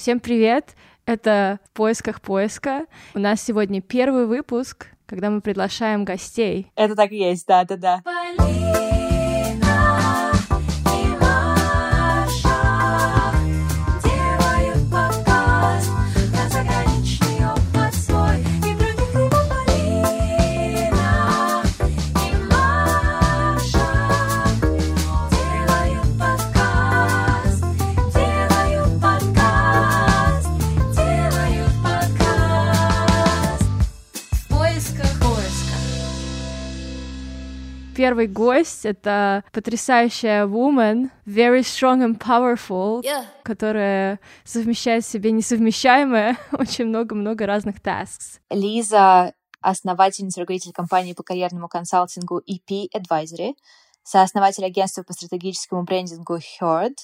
Всем привет! Это «В поисках поиска». У нас сегодня первый выпуск, когда мы приглашаем гостей. Это так и есть, да-да-да. Первый гость — это потрясающая woman, very strong and powerful, yeah. которая совмещает в себе несовмещаемое очень много-много разных tasks. Лиза — основательница руководитель компании по карьерному консалтингу EP Advisory, сооснователь агентства по стратегическому брендингу Heard,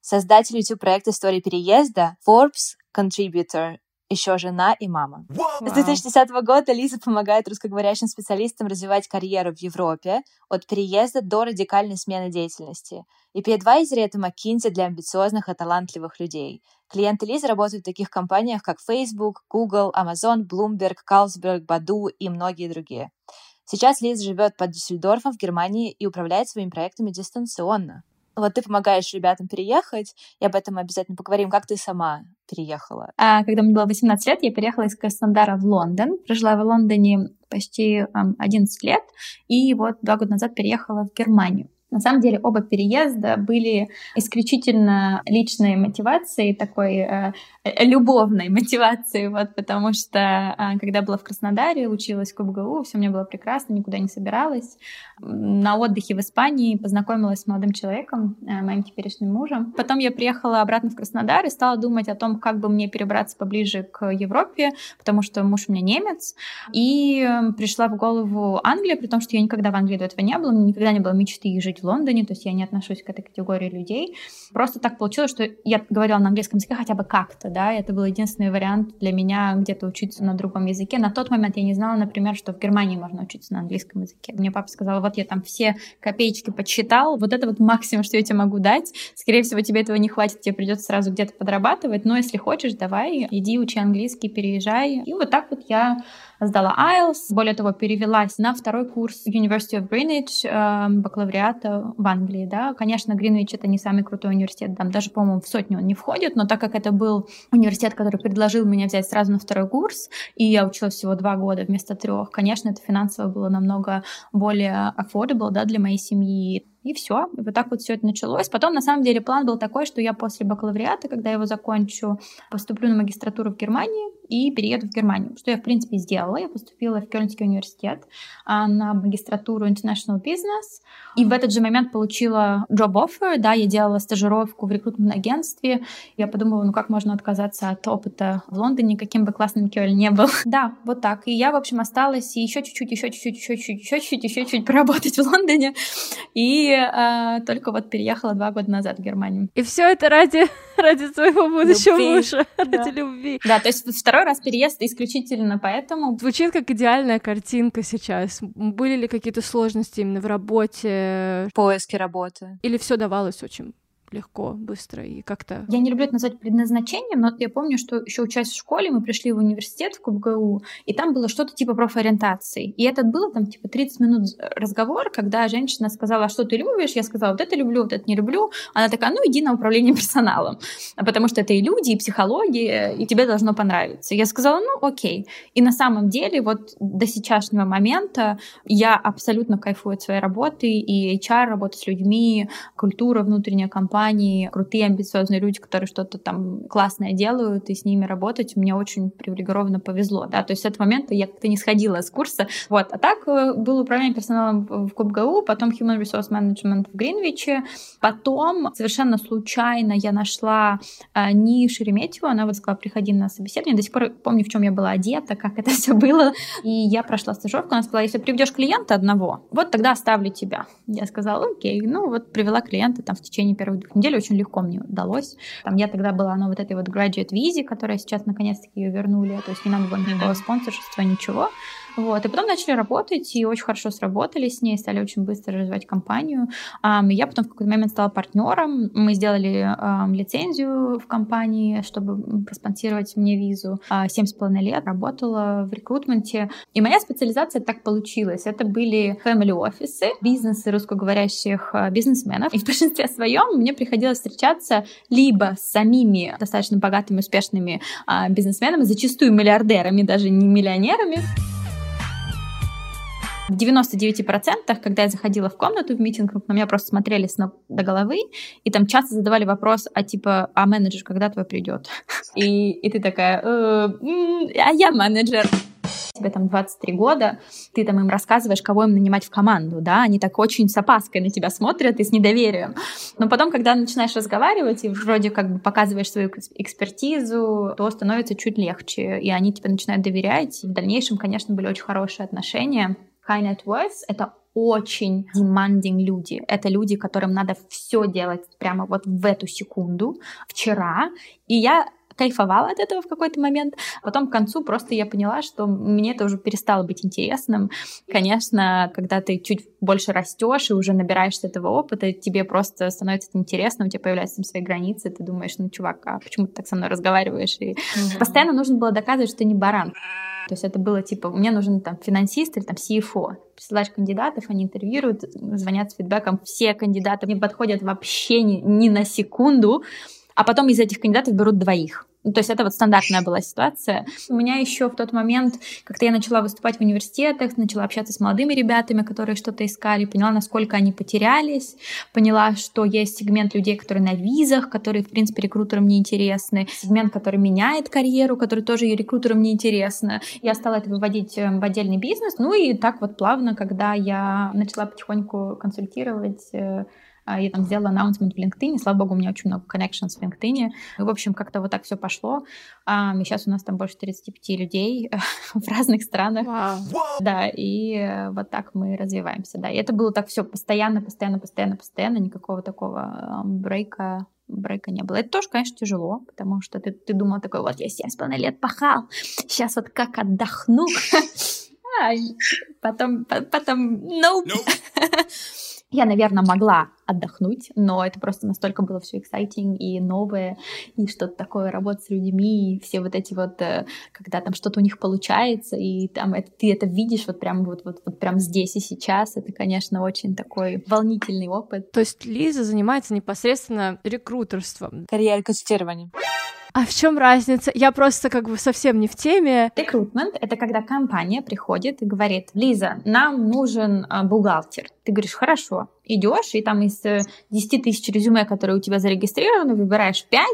создатель YouTube-проекта «История переезда», Forbes Contributor еще жена и мама. Wow. С 2010 года Лиза помогает русскоговорящим специалистам развивать карьеру в Европе от переезда до радикальной смены деятельности. И P-Advisory — это McKinsey для амбициозных и талантливых людей. Клиенты Лизы работают в таких компаниях, как Facebook, Google, Amazon, Bloomberg, Carlsberg, Badu и многие другие. Сейчас Лиза живет под Дюссельдорфом в Германии и управляет своими проектами дистанционно. Вот ты помогаешь ребятам переехать, и об этом мы обязательно поговорим. Как ты сама переехала? А, когда мне было 18 лет, я переехала из Краснодара в Лондон. Прожила в Лондоне почти 11 лет, и вот два года назад переехала в Германию. На самом деле оба переезда были исключительно личной мотивацией, такой э, э любовной мотивацией, вот, потому что э, когда была в Краснодаре, училась в КБГУ, все мне было прекрасно, никуда не собиралась. На отдыхе в Испании познакомилась с молодым человеком, э, моим теперешним мужем. Потом я приехала обратно в Краснодар и стала думать о том, как бы мне перебраться поближе к Европе, потому что муж у меня немец. И э, пришла в голову Англия, при том, что я никогда в Англии до этого не была, никогда не было мечты жить жить в Лондоне, то есть я не отношусь к этой категории людей. Просто так получилось, что я говорила на английском языке хотя бы как-то, да, это был единственный вариант для меня где-то учиться на другом языке. На тот момент я не знала, например, что в Германии можно учиться на английском языке. Мне папа сказал, вот я там все копеечки подсчитал, вот это вот максимум, что я тебе могу дать. Скорее всего, тебе этого не хватит, тебе придется сразу где-то подрабатывать, но если хочешь, давай, иди учи английский, переезжай. И вот так вот я сдала IELTS, более того, перевелась на второй курс University of Greenwich э, бакалавриата в Англии, да. Конечно, Гринвич это не самый крутой университет, там даже, по-моему, в сотню он не входит, но так как это был университет, который предложил меня взять сразу на второй курс, и я училась всего два года вместо трех, конечно, это финансово было намного более affordable, да, для моей семьи. И все. И вот так вот все это началось. Потом, на самом деле, план был такой, что я после бакалавриата, когда я его закончу, поступлю на магистратуру в Германии и перееду в Германию. Что я, в принципе, сделала. Я поступила в Кёльнский университет а, на магистратуру International Business. И в этот же момент получила job offer. Да, я делала стажировку в рекрутменном агентстве. Я подумала, ну как можно отказаться от опыта в Лондоне, каким бы классным Кёльн не был. да, вот так. И я, в общем, осталась и еще чуть-чуть, еще чуть-чуть, еще чуть-чуть, еще чуть-чуть, еще чуть-чуть поработать в Лондоне. И э, только вот переехала два года назад в Германию. И все это ради, ради своего будущего любви. мужа, да. ради любви. Да, то есть второй раз переезд исключительно поэтому. Звучит как идеальная картинка сейчас. Были ли какие-то сложности именно в работе? В поиске работы. Или все давалось очень легко, быстро и как-то... Я не люблю это назвать предназначением, но я помню, что еще учась в школе, мы пришли в университет в КБГУ, и там было что-то типа профориентации. И это было там типа 30 минут разговор, когда женщина сказала, а что ты любишь? Я сказала, вот это люблю, вот это не люблю. Она такая, ну иди на управление персоналом, потому что это и люди, и психология, и тебе должно понравиться. Я сказала, ну окей. И на самом деле вот до сейчасшнего момента я абсолютно кайфую от своей работы, и HR, работа с людьми, культура внутренняя компания, компании, крутые, амбициозные люди, которые что-то там классное делают, и с ними работать мне очень привилегированно повезло, да, то есть с этого момента я как-то не сходила с курса, вот, а так э, было управление персоналом в КубГУ, потом Human Resource Management в Гринвиче, потом совершенно случайно я нашла э, Ни Шереметьеву, она вот сказала, приходи на собеседование, до сих пор помню, в чем я была одета, как это все было, и я прошла стажировку, она сказала, если приведешь клиента одного, вот тогда оставлю тебя. Я сказала, окей, ну вот привела клиента там в течение первых двух недель очень легко мне удалось. Там я тогда была на вот этой вот graduate визе, которая сейчас наконец-таки ее вернули, то есть не надо было никакого спонсорства, ничего. Вот, и потом начали работать, и очень хорошо сработали с ней, стали очень быстро развивать компанию. Я потом в какой-то момент стала партнером, мы сделали лицензию в компании, чтобы проспонсировать мне визу. А, семь с половиной лет работала в рекрутменте, и моя специализация так получилась. Это были family офисы, бизнесы русскоговорящих а, бизнесменов, и в большинстве своем мне приходилось встречаться либо с самими достаточно богатыми, успешными а, бизнесменами, зачастую миллиардерами, даже не миллионерами, в 99%, когда я заходила в комнату в митинг, на меня просто смотрели с ног до головы, и там часто задавали вопрос, а типа, а менеджер когда твой придет? И, и ты такая, э, а я менеджер тебе там 23 года, ты там им рассказываешь, кого им нанимать в команду, да, они так очень с опаской на тебя смотрят и с недоверием. Но потом, когда начинаешь разговаривать и вроде как бы показываешь свою экспертизу, то становится чуть легче, и они тебе начинают доверять. В дальнейшем, конечно, были очень хорошие отношения high net worth — это очень demanding люди. Это люди, которым надо все делать прямо вот в эту секунду, вчера. И я кайфовала от этого в какой-то момент. Потом к концу просто я поняла, что мне это уже перестало быть интересным. Конечно, когда ты чуть больше растешь и уже набираешься этого опыта, тебе просто становится это интересно, у тебя появляются там свои границы, ты думаешь, ну, чувак, а почему ты так со мной разговариваешь? И mm-hmm. постоянно нужно было доказывать, что ты не баран. То есть это было типа, мне нужен там финансист или там CFO. Присылаешь кандидатов, они интервьюируют, звонят с фидбэком. Все кандидаты не подходят вообще ни, ни на секунду. А потом из этих кандидатов берут двоих. Ну, то есть это вот стандартная была ситуация. У меня еще в тот момент, когда я начала выступать в университетах, начала общаться с молодыми ребятами, которые что-то искали, поняла, насколько они потерялись, поняла, что есть сегмент людей, которые на визах, которые, в принципе, рекрутерам не интересны, сегмент, который меняет карьеру, который тоже и рекрутерам не интересно. Я стала это выводить э, в отдельный бизнес, ну и так вот плавно, когда я начала потихоньку консультировать э, я там сделала анонсмент в LinkedIn, слава богу, у меня очень много connections в LinkedIn. И, в общем, как-то вот так все пошло. И сейчас у нас там больше 35 людей в разных странах. Wow. Да, и э, вот так мы развиваемся, да. И это было так все постоянно, постоянно, постоянно, постоянно, никакого такого брейка брейка не было. Это тоже, конечно, тяжело, потому что ты, ты думал такой, вот я 7,5 лет пахал, сейчас вот как отдохну. А, потом, потом, nope. nope. Я, наверное, могла отдохнуть, но это просто настолько было все exciting и новое, и что-то такое, работать с людьми, и все вот эти вот, э, когда там что-то у них получается, и там это, ты это видишь вот прям вот, вот, вот прям здесь и сейчас, это, конечно, очень такой волнительный опыт. То есть Лиза занимается непосредственно рекрутерством. Карьерой консультирования. А в чем разница? Я просто как бы совсем не в теме. Рекрутмент — это когда компания приходит и говорит, Лиза, нам нужен а, бухгалтер. Ты говоришь, хорошо, идешь, и там из 10 э, тысяч резюме, которые у тебя зарегистрированы, выбираешь 5,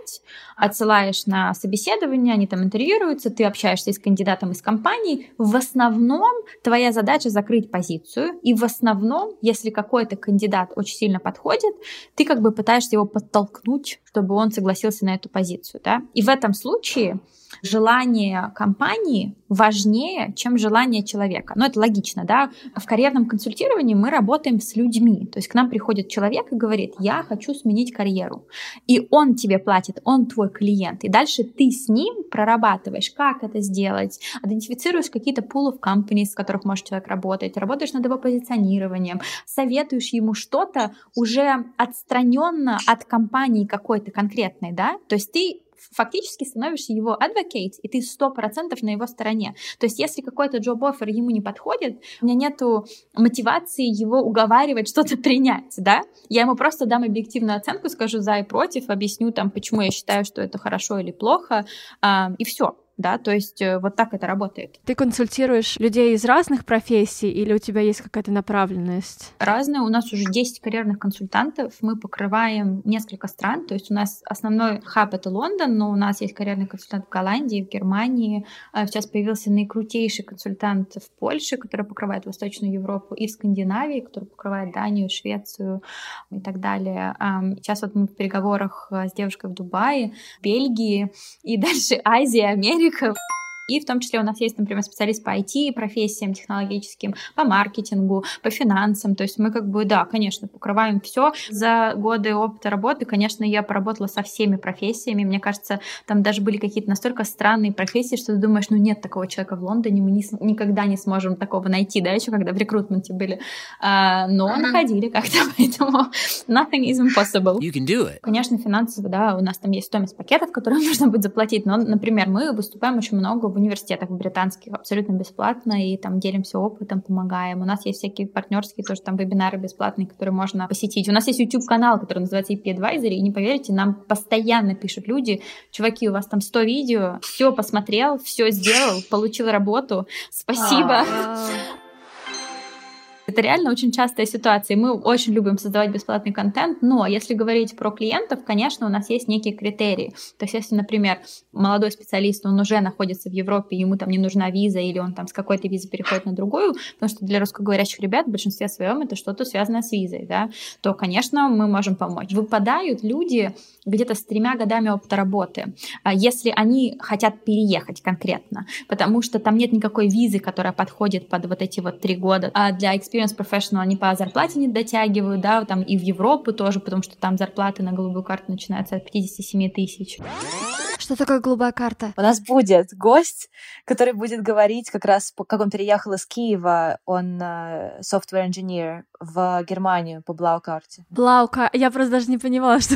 отсылаешь на собеседование, они там интервьюируются, ты общаешься с кандидатом из компании. В основном твоя задача закрыть позицию, и в основном, если какой-то кандидат очень сильно подходит, ты как бы пытаешься его подтолкнуть, чтобы он согласился на эту позицию. Да? И в этом случае желание компании важнее, чем желание человека. Ну, это логично, да. В карьерном консультировании мы работаем с людьми. То есть к нам приходит человек и говорит, я хочу сменить карьеру. И он тебе платит, он твой клиент. И дальше ты с ним прорабатываешь, как это сделать, идентифицируешь какие-то pool of companies, с которых может человек работать, работаешь над его позиционированием, советуешь ему что-то уже отстраненно от компании какой-то конкретной, да. То есть ты фактически становишься его advocate, и ты сто процентов на его стороне. То есть если какой-то job offer ему не подходит, у меня нету мотивации его уговаривать что-то принять, да? Я ему просто дам объективную оценку, скажу за и против, объясню там, почему я считаю, что это хорошо или плохо, а, и все да, то есть э, вот так это работает. Ты консультируешь людей из разных профессий или у тебя есть какая-то направленность? Разные. У нас уже 10 карьерных консультантов, мы покрываем несколько стран, то есть у нас основной хаб это Лондон, но у нас есть карьерный консультант в Голландии, в Германии, а сейчас появился наикрутейший консультант в Польше, который покрывает Восточную Европу, и в Скандинавии, который покрывает Данию, Швецию и так далее. Сейчас вот мы в переговорах э, с девушкой в Дубае, Бельгии и дальше Азия, Америка Америка. И в том числе у нас есть, например, специалист по IT, профессиям технологическим, по маркетингу, по финансам. То есть мы как бы, да, конечно, покрываем все. За годы опыта работы, конечно, я поработала со всеми профессиями. Мне кажется, там даже были какие-то настолько странные профессии, что ты думаешь, ну нет такого человека в Лондоне, мы не, никогда не сможем такого найти, да, еще когда в рекрутменте были. А, но находили как-то, поэтому nothing is impossible. You can do it. Конечно, финансово, да, у нас там есть стоимость пакетов, которые нужно будет заплатить, но, например, мы выступаем очень много в университетах британских абсолютно бесплатно, и там делимся опытом, помогаем. У нас есть всякие партнерские тоже там вебинары бесплатные, которые можно посетить. У нас есть YouTube-канал, который называется EP Advisory, и не поверите, нам постоянно пишут люди, чуваки, у вас там 100 видео, все посмотрел, все сделал, получил работу, спасибо. Это реально очень частая ситуация. Мы очень любим создавать бесплатный контент, но если говорить про клиентов, конечно, у нас есть некие критерии. То есть, если, например, молодой специалист, он уже находится в Европе, ему там не нужна виза, или он там с какой-то визы переходит на другую, потому что для русскоговорящих ребят в большинстве своем это что-то связанное с визой, да, то, конечно, мы можем помочь. Выпадают люди где-то с тремя годами опыта работы, а если они хотят переехать конкретно, потому что там нет никакой визы, которая подходит под вот эти вот три года. А для Experience Professional они по зарплате не дотягивают, да, там и в Европу тоже, потому что там зарплаты на голубую карту начинаются от 57 тысяч. Что такое голубая карта? У нас будет гость, который будет говорить как раз, как он переехал из Киева, он uh, software engineer в Германию по Блау-карте. Блаука, я просто даже не понимала, что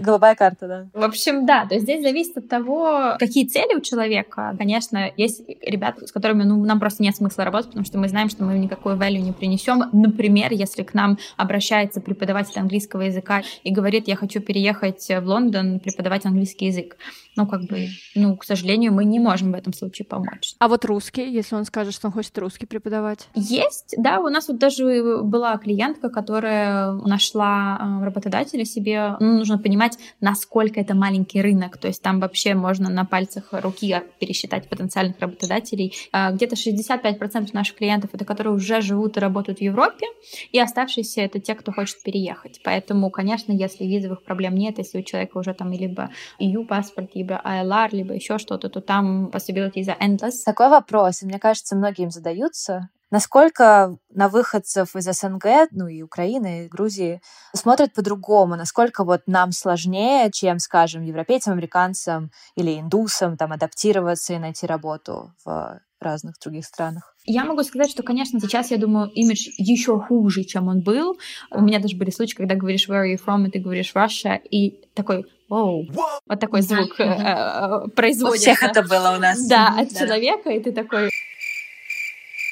Голубая карта, да. В общем, да, то есть здесь зависит от того, какие цели у человека. Конечно, есть ребята, с которыми ну, нам просто нет смысла работать, потому что мы знаем, что мы никакой value не принесем. Например, если к нам обращается преподаватель английского языка и говорит, я хочу переехать в Лондон преподавать английский язык. Ну, как бы, ну, к сожалению, мы не можем в этом случае помочь. А вот русский, если он скажет, что он хочет русский преподавать? Есть, да, у нас вот даже была клиентка, которая нашла э, работодателя себе. Ну, нужно понимать, насколько это маленький рынок, то есть там вообще можно на пальцах руки пересчитать потенциальных работодателей. А где-то 65% наших клиентов это которые уже живут и работают в Европе, и оставшиеся это те, кто хочет переехать. Поэтому, конечно, если визовых проблем нет, если у человека уже там либо EU-паспорт, либо ILR, либо еще что-то, то там possibilities are endless. Такой вопрос, мне кажется, многим задаются. Насколько на выходцев из СНГ, ну и Украины, и Грузии, смотрят по-другому? Насколько вот нам сложнее, чем, скажем, европейцам, американцам или индусам там адаптироваться и найти работу в разных других странах? Я могу сказать, что, конечно, сейчас, я думаю, имидж еще хуже, чем он был. У меня даже были случаи, когда говоришь where are you from, и ты говоришь Russia, и такой Воу. Вот такой звук э, производится. У всех это было у нас. Да, от да. человека, и ты такой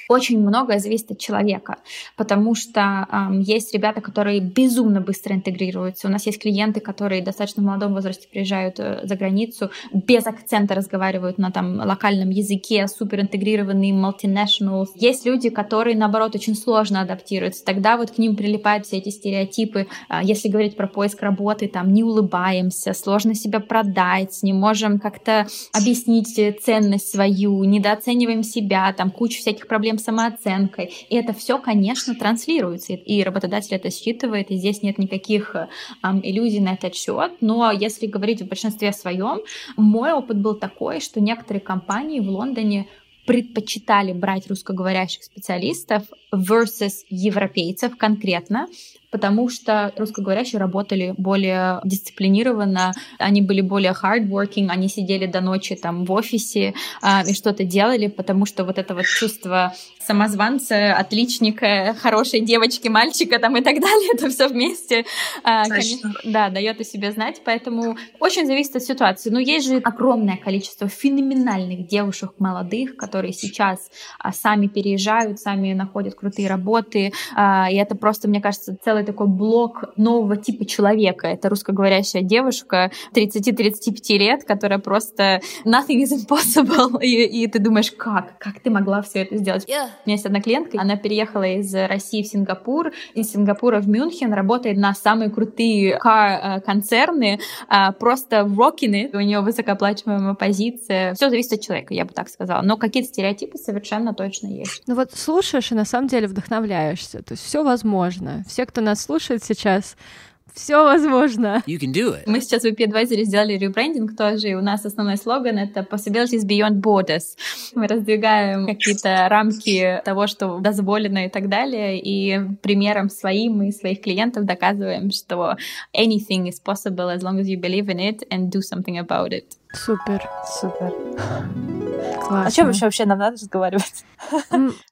очень многое зависит от человека, потому что э, есть ребята, которые безумно быстро интегрируются. У нас есть клиенты, которые в достаточно молодом возрасте приезжают э, за границу, без акцента разговаривают на там локальном языке, супер интегрированные multinationals. Есть люди, которые, наоборот, очень сложно адаптируются. Тогда вот к ним прилипают все эти стереотипы. Э, если говорить про поиск работы, там не улыбаемся, сложно себя продать, не можем как-то объяснить ценность свою, недооцениваем себя, там куча всяких проблем самооценкой. И это все, конечно, транслируется, и работодатель это считывает, и здесь нет никаких эм, иллюзий на этот счет. Но если говорить в большинстве своем, мой опыт был такой, что некоторые компании в Лондоне предпочитали брать русскоговорящих специалистов versus европейцев конкретно, потому что русскоговорящие работали более дисциплинированно, они были более hardworking, они сидели до ночи там в офисе а, и что-то делали, потому что вот это вот чувство самозванца, отличника, хорошей девочки, мальчика там и так далее, это все вместе, а, конечно, да, дает о себе знать, поэтому очень зависит от ситуации. Но есть же огромное количество феноменальных девушек молодых, которые сейчас а, сами переезжают, сами находят крутые работы, а, и это просто, мне кажется, целый такой блок нового типа человека. Это русскоговорящая девушка 30-35 лет, которая просто nothing is impossible. И, и ты думаешь, как? Как ты могла все это сделать? Yeah. У меня есть одна клиентка, она переехала из России в Сингапур, из Сингапура в Мюнхен, работает на самые крутые car-концерны, а, просто rocking it. У нее высокооплачиваемая позиция. Все зависит от человека, я бы так сказала. Но какие-то стереотипы совершенно точно есть. Ну вот слушаешь и на самом деле вдохновляешься. То есть все возможно. Все, кто нас слушает сейчас, Все возможно. You can do it. Мы сейчас в EP Advisory сделали ребрендинг тоже, и у нас основной слоган — это Possibilities Beyond Borders. Мы раздвигаем какие-то рамки того, что дозволено и так далее, и примером своим и своих клиентов доказываем, что anything is possible as long as you believe in it and do something about it. Супер. Супер. Классно. О чем еще вообще нам надо разговаривать?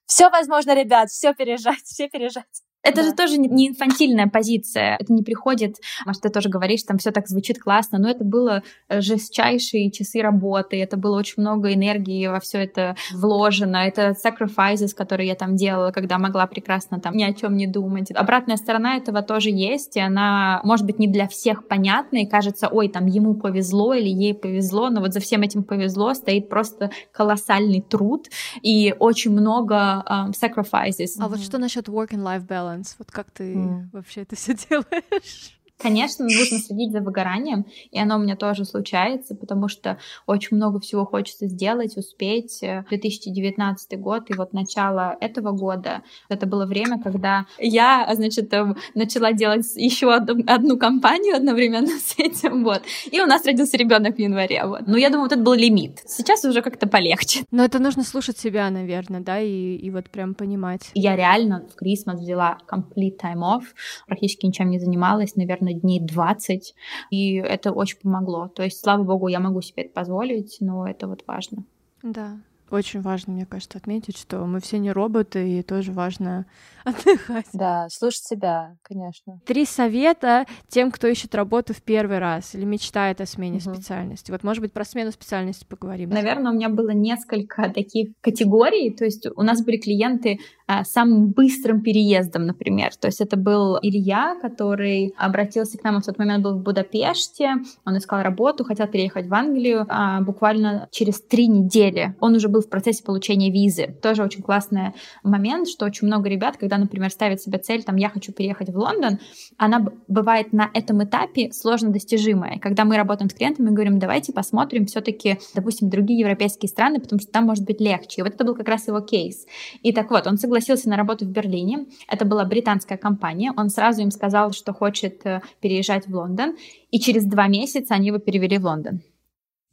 Все возможно, ребят, все пережать, все пережать. Это да. же тоже не инфантильная позиция. Это не приходит, может, ты тоже говоришь, там все так звучит классно, но это было э, жестчайшие часы работы, это было очень много энергии во все это вложено, это sacrifices, которые я там делала, когда могла прекрасно там ни о чем не думать. Обратная сторона этого тоже есть, и она, может быть, не для всех понятна, и кажется, ой, там ему повезло или ей повезло, но вот за всем этим повезло стоит просто колоссальный труд и очень много um, sacrifices. А вот что насчет work and life balance? Баланс? Вот как ты mm. вообще это все делаешь? Конечно, нужно следить за выгоранием, и оно у меня тоже случается, потому что очень много всего хочется сделать, успеть. 2019 год и вот начало этого года, это было время, когда я, значит, эм, начала делать еще одну, одну компанию одновременно с этим, вот. И у нас родился ребенок в январе, вот. Но я думаю, вот это был лимит. Сейчас уже как-то полегче. Но это нужно слушать себя, наверное, да, и, и вот прям понимать. Я реально в Крисмас взяла complete time off, практически ничем не занималась, наверное, наверное, дней 20, и это очень помогло. То есть, слава богу, я могу себе это позволить, но это вот важно. Да, очень важно, мне кажется, отметить, что мы все не роботы, и тоже важно отдыхать. Да, слушать себя, конечно. Три совета тем, кто ищет работу в первый раз или мечтает о смене угу. специальности. Вот, может быть, про смену специальности поговорим. Наверное, у меня было несколько таких категорий. То есть у нас были клиенты а, самым быстрым переездом, например. То есть это был Илья, который обратился к нам, он в тот момент был в Будапеште, он искал работу, хотел переехать в Англию. А буквально через три недели он уже был в процессе получения визы. Тоже очень классный момент, что очень много ребят, когда, например, ставят себе цель, там, я хочу переехать в Лондон, она бывает на этом этапе сложно достижимая. Когда мы работаем с клиентами, мы говорим, давайте посмотрим все-таки, допустим, другие европейские страны, потому что там может быть легче. И вот это был как раз его кейс. И так вот, он согласился на работу в Берлине. Это была британская компания. Он сразу им сказал, что хочет э, переезжать в Лондон. И через два месяца они его перевели в Лондон.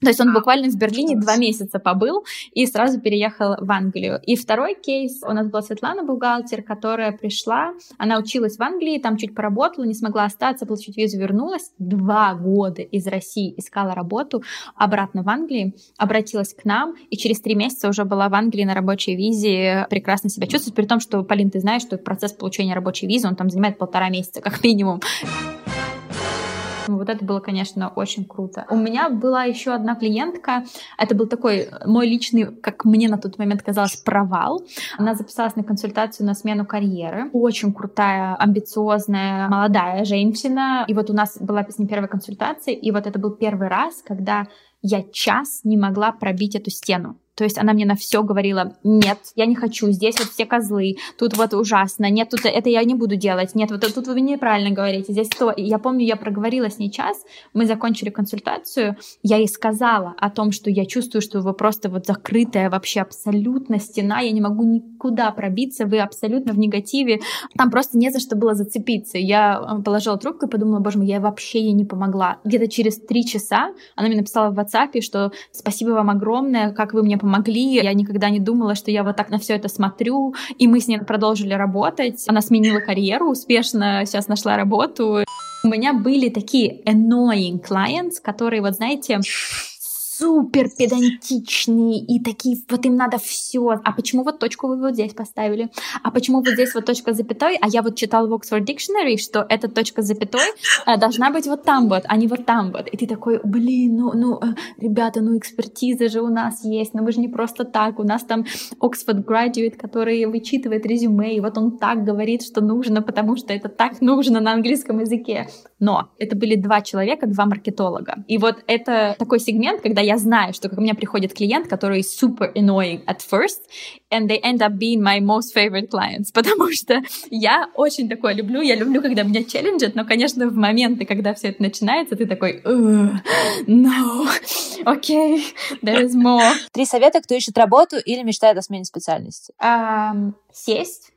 То есть он буквально в Берлине два месяца побыл и сразу переехал в Англию. И второй кейс, у нас была Светлана, бухгалтер, которая пришла, она училась в Англии, там чуть поработала, не смогла остаться, получить визу, вернулась. Два года из России искала работу, обратно в Англии, обратилась к нам, и через три месяца уже была в Англии на рабочей визе, прекрасно себя чувствует, при том, что, Полин, ты знаешь, что процесс получения рабочей визы, он там занимает полтора месяца как минимум. Поэтому вот это было, конечно, очень круто. У меня была еще одна клиентка. Это был такой мой личный, как мне на тот момент казалось, провал. Она записалась на консультацию на смену карьеры. Очень крутая, амбициозная, молодая женщина. И вот у нас была с ней первая консультация. И вот это был первый раз, когда я час не могла пробить эту стену. То есть она мне на все говорила, нет, я не хочу, здесь вот все козлы, тут вот ужасно, нет, тут это я не буду делать, нет, вот тут вы неправильно говорите, здесь то. Я помню, я проговорила с ней час, мы закончили консультацию, я ей сказала о том, что я чувствую, что вы просто вот закрытая вообще абсолютно стена, я не могу никуда пробиться, вы абсолютно в негативе, там просто не за что было зацепиться. Я э, положила трубку и подумала, боже мой, я вообще ей не помогла. Где-то через три часа она мне написала в WhatsApp, что спасибо вам огромное, как вы мне помогли помогли. Я никогда не думала, что я вот так на все это смотрю. И мы с ней продолжили работать. Она сменила карьеру успешно, сейчас нашла работу. У меня были такие annoying clients, которые, вот знаете, супер педантичные и такие, вот им надо все. А почему вот точку вы вот здесь поставили? А почему вот здесь вот точка запятой? А я вот читал в Oxford Dictionary, что эта точка с запятой э, должна быть вот там вот, а не вот там вот. И ты такой, блин, ну, ну, э, ребята, ну экспертиза же у нас есть, но мы же не просто так. У нас там Oxford Graduate, который вычитывает резюме, и вот он так говорит, что нужно, потому что это так нужно на английском языке. Но это были два человека, два маркетолога. И вот это такой сегмент, когда я знаю, что ко мне приходит клиент, который super annoying at first, and they end up being my most favorite clients, потому что я очень такое люблю, я люблю, когда меня челленджат, но, конечно, в моменты, когда все это начинается, ты такой, no, okay, there is more. Три совета, кто ищет работу или мечтает о смене специальности. Um, сесть,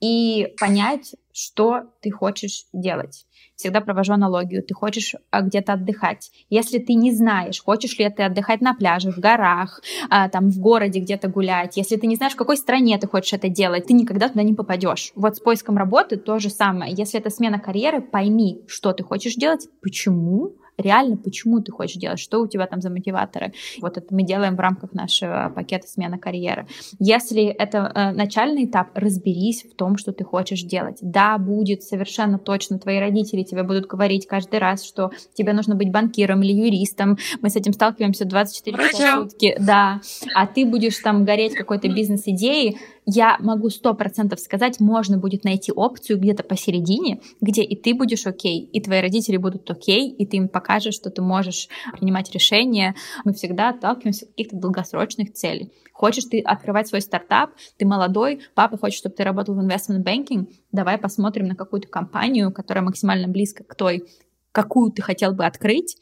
и понять, что ты хочешь делать. Всегда провожу аналогию. Ты хочешь а, где-то отдыхать. Если ты не знаешь, хочешь ли ты отдыхать на пляже, в горах, а, там в городе где-то гулять, если ты не знаешь, в какой стране ты хочешь это делать, ты никогда туда не попадешь. Вот с поиском работы то же самое. Если это смена карьеры, пойми, что ты хочешь делать, почему, реально, почему ты хочешь делать, что у тебя там за мотиваторы. Вот это мы делаем в рамках нашего пакета смена карьеры. Если это э, начальный этап, разберись в том, что ты хочешь делать. Да, будет совершенно точно, твои родители тебе будут говорить каждый раз, что тебе нужно быть банкиром или юристом. Мы с этим сталкиваемся 24 часа в сутки. Да, а ты будешь там гореть какой-то бизнес-идеей, я могу сто процентов сказать, можно будет найти опцию где-то посередине, где и ты будешь окей, и твои родители будут окей, и ты им покажешь, что ты можешь принимать решения. Мы всегда отталкиваемся от каких-то долгосрочных целей. Хочешь ты открывать свой стартап, ты молодой, папа хочет, чтобы ты работал в investment banking, давай посмотрим на какую-то компанию, которая максимально близко к той, какую ты хотел бы открыть,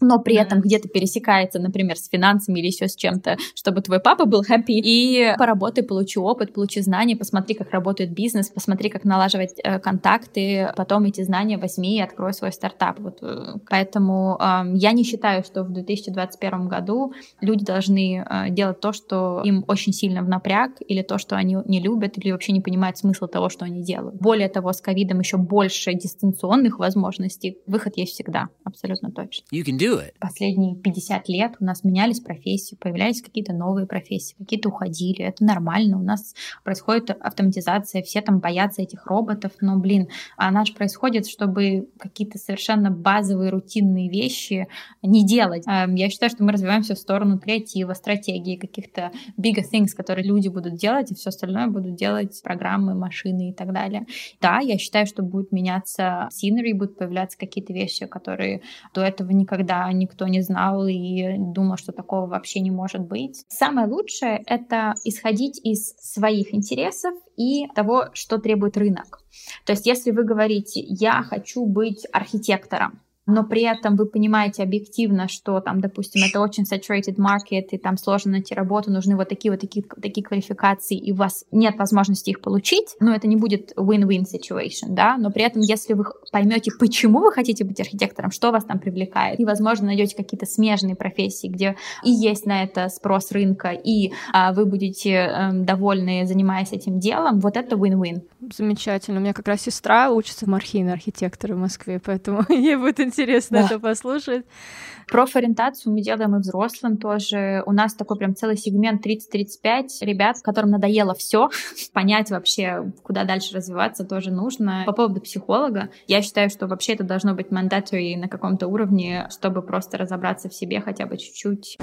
но при этом где-то пересекается, например, с финансами или еще с чем-то, чтобы твой папа был happy. И поработай, получи опыт, получи знания, посмотри, как работает бизнес, посмотри, как налаживать э, контакты, потом эти знания возьми и открой свой стартап. Вот, э, поэтому э, я не считаю, что в 2021 году люди должны э, делать то, что им очень сильно в напряг, или то, что они не любят, или вообще не понимают смысла того, что они делают. Более того, с ковидом еще больше дистанционных возможностей. Выход есть всегда, абсолютно точно. You can do it. Последние 50 лет у нас менялись профессии, появлялись какие-то новые профессии, какие-то уходили. Это нормально. У нас происходит автоматизация, все там боятся этих роботов. Но, блин, она же происходит, чтобы какие-то совершенно базовые рутинные вещи не делать. Эм, я считаю, что мы развиваемся в сторону креатива, стратегии, каких-то bigger things, которые люди будут делать, и все остальное будут делать программы, машины и так далее. Да, я считаю, что будет меняться scenery, будут появляться какие-то вещи, которые до этого никогда никто не знал и думал, что такого вообще не может быть. Самое лучшее — это исходить из своих интересов и того, что требует рынок. То есть если вы говорите «я хочу быть архитектором», но при этом вы понимаете объективно, что там, допустим, это очень saturated market, и там сложно найти работу, нужны вот такие вот такие, такие квалификации, и у вас нет возможности их получить, но это не будет win-win situation, да, но при этом, если вы поймете, почему вы хотите быть архитектором, что вас там привлекает, и, возможно, найдете какие-то смежные профессии, где и есть на это спрос рынка, и а, вы будете э, довольны, занимаясь этим делом, вот это win-win. Замечательно. У меня как раз сестра учится в мархи на архитектора в Москве, поэтому ей будет интересно да. это послушать. Профориентацию мы делаем и взрослым тоже. У нас такой прям целый сегмент 30-35 ребят, которым надоело все, понять вообще, куда дальше развиваться, тоже нужно. По поводу психолога, я считаю, что вообще это должно быть mandatory на каком-то уровне, чтобы просто разобраться в себе хотя бы чуть-чуть.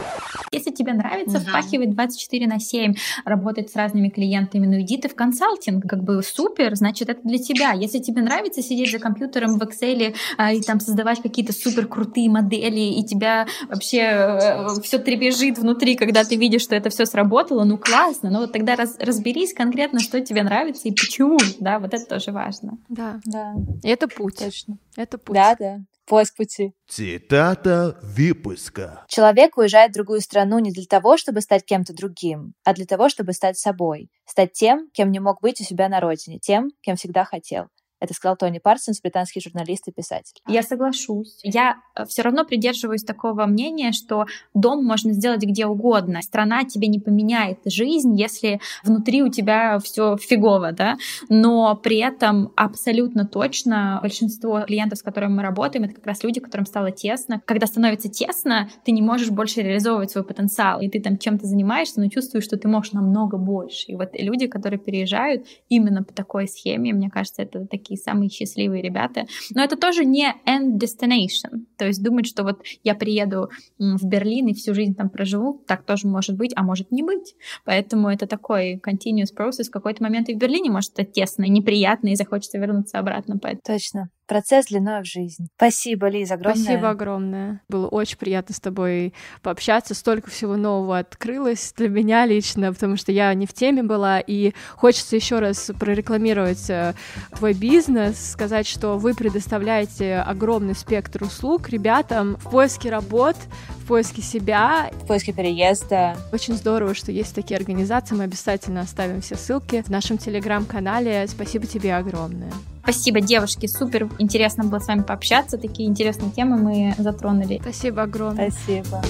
Если тебе нравится угу. впахивать 24 на 7, работать с разными клиентами, ну иди ты в консалтинг, как бы супер, значит это для тебя. Если тебе нравится сидеть за компьютером в Excel а, и там создавать какие-то супер крутые модели, и тебя вообще э, все требежит внутри, когда ты видишь, что это все сработало, ну классно, но вот тогда раз, разберись конкретно, что тебе нравится и почему, да, вот это тоже важно. Да, да. И это путь. Точно. Это путь. Да, да. Поиск пути. Цитата выпуска. Человек уезжает в другую страну не для того, чтобы стать кем-то другим, а для того, чтобы стать собой. Стать тем, кем не мог быть у себя на родине, тем, кем всегда хотел. Это сказал Тони Парсонс, британский журналист и писатель. Я соглашусь. Я э, все равно придерживаюсь такого мнения, что дом можно сделать где угодно. Страна тебе не поменяет жизнь, если внутри у тебя все фигово, да. Но при этом абсолютно точно большинство клиентов, с которыми мы работаем, это как раз люди, которым стало тесно. Когда становится тесно, ты не можешь больше реализовывать свой потенциал, и ты там чем-то занимаешься, но чувствуешь, что ты можешь намного больше. И вот люди, которые переезжают именно по такой схеме, мне кажется, это такие такие самые счастливые ребята. Но это тоже не end destination. То есть думать, что вот я приеду в Берлин и всю жизнь там проживу, так тоже может быть, а может не быть. Поэтому это такой continuous process. В какой-то момент и в Берлине может стать тесно, неприятно, и захочется вернуться обратно. Поэтому... Точно. Процесс длиной в жизнь. Спасибо, Лиз, огромное. Спасибо огромное. Было очень приятно с тобой пообщаться. Столько всего нового открылось для меня лично, потому что я не в теме была, и хочется еще раз прорекламировать э, твой бизнес, сказать, что вы предоставляете огромный спектр услуг ребятам в поиске работ, в поиске себя. В поиске переезда. Очень здорово, что есть такие организации. Мы обязательно оставим все ссылки в нашем телеграм-канале. Спасибо тебе огромное. Спасибо, девушки, супер интересно было с вами пообщаться, такие интересные темы мы затронули. Спасибо огромное. Спасибо.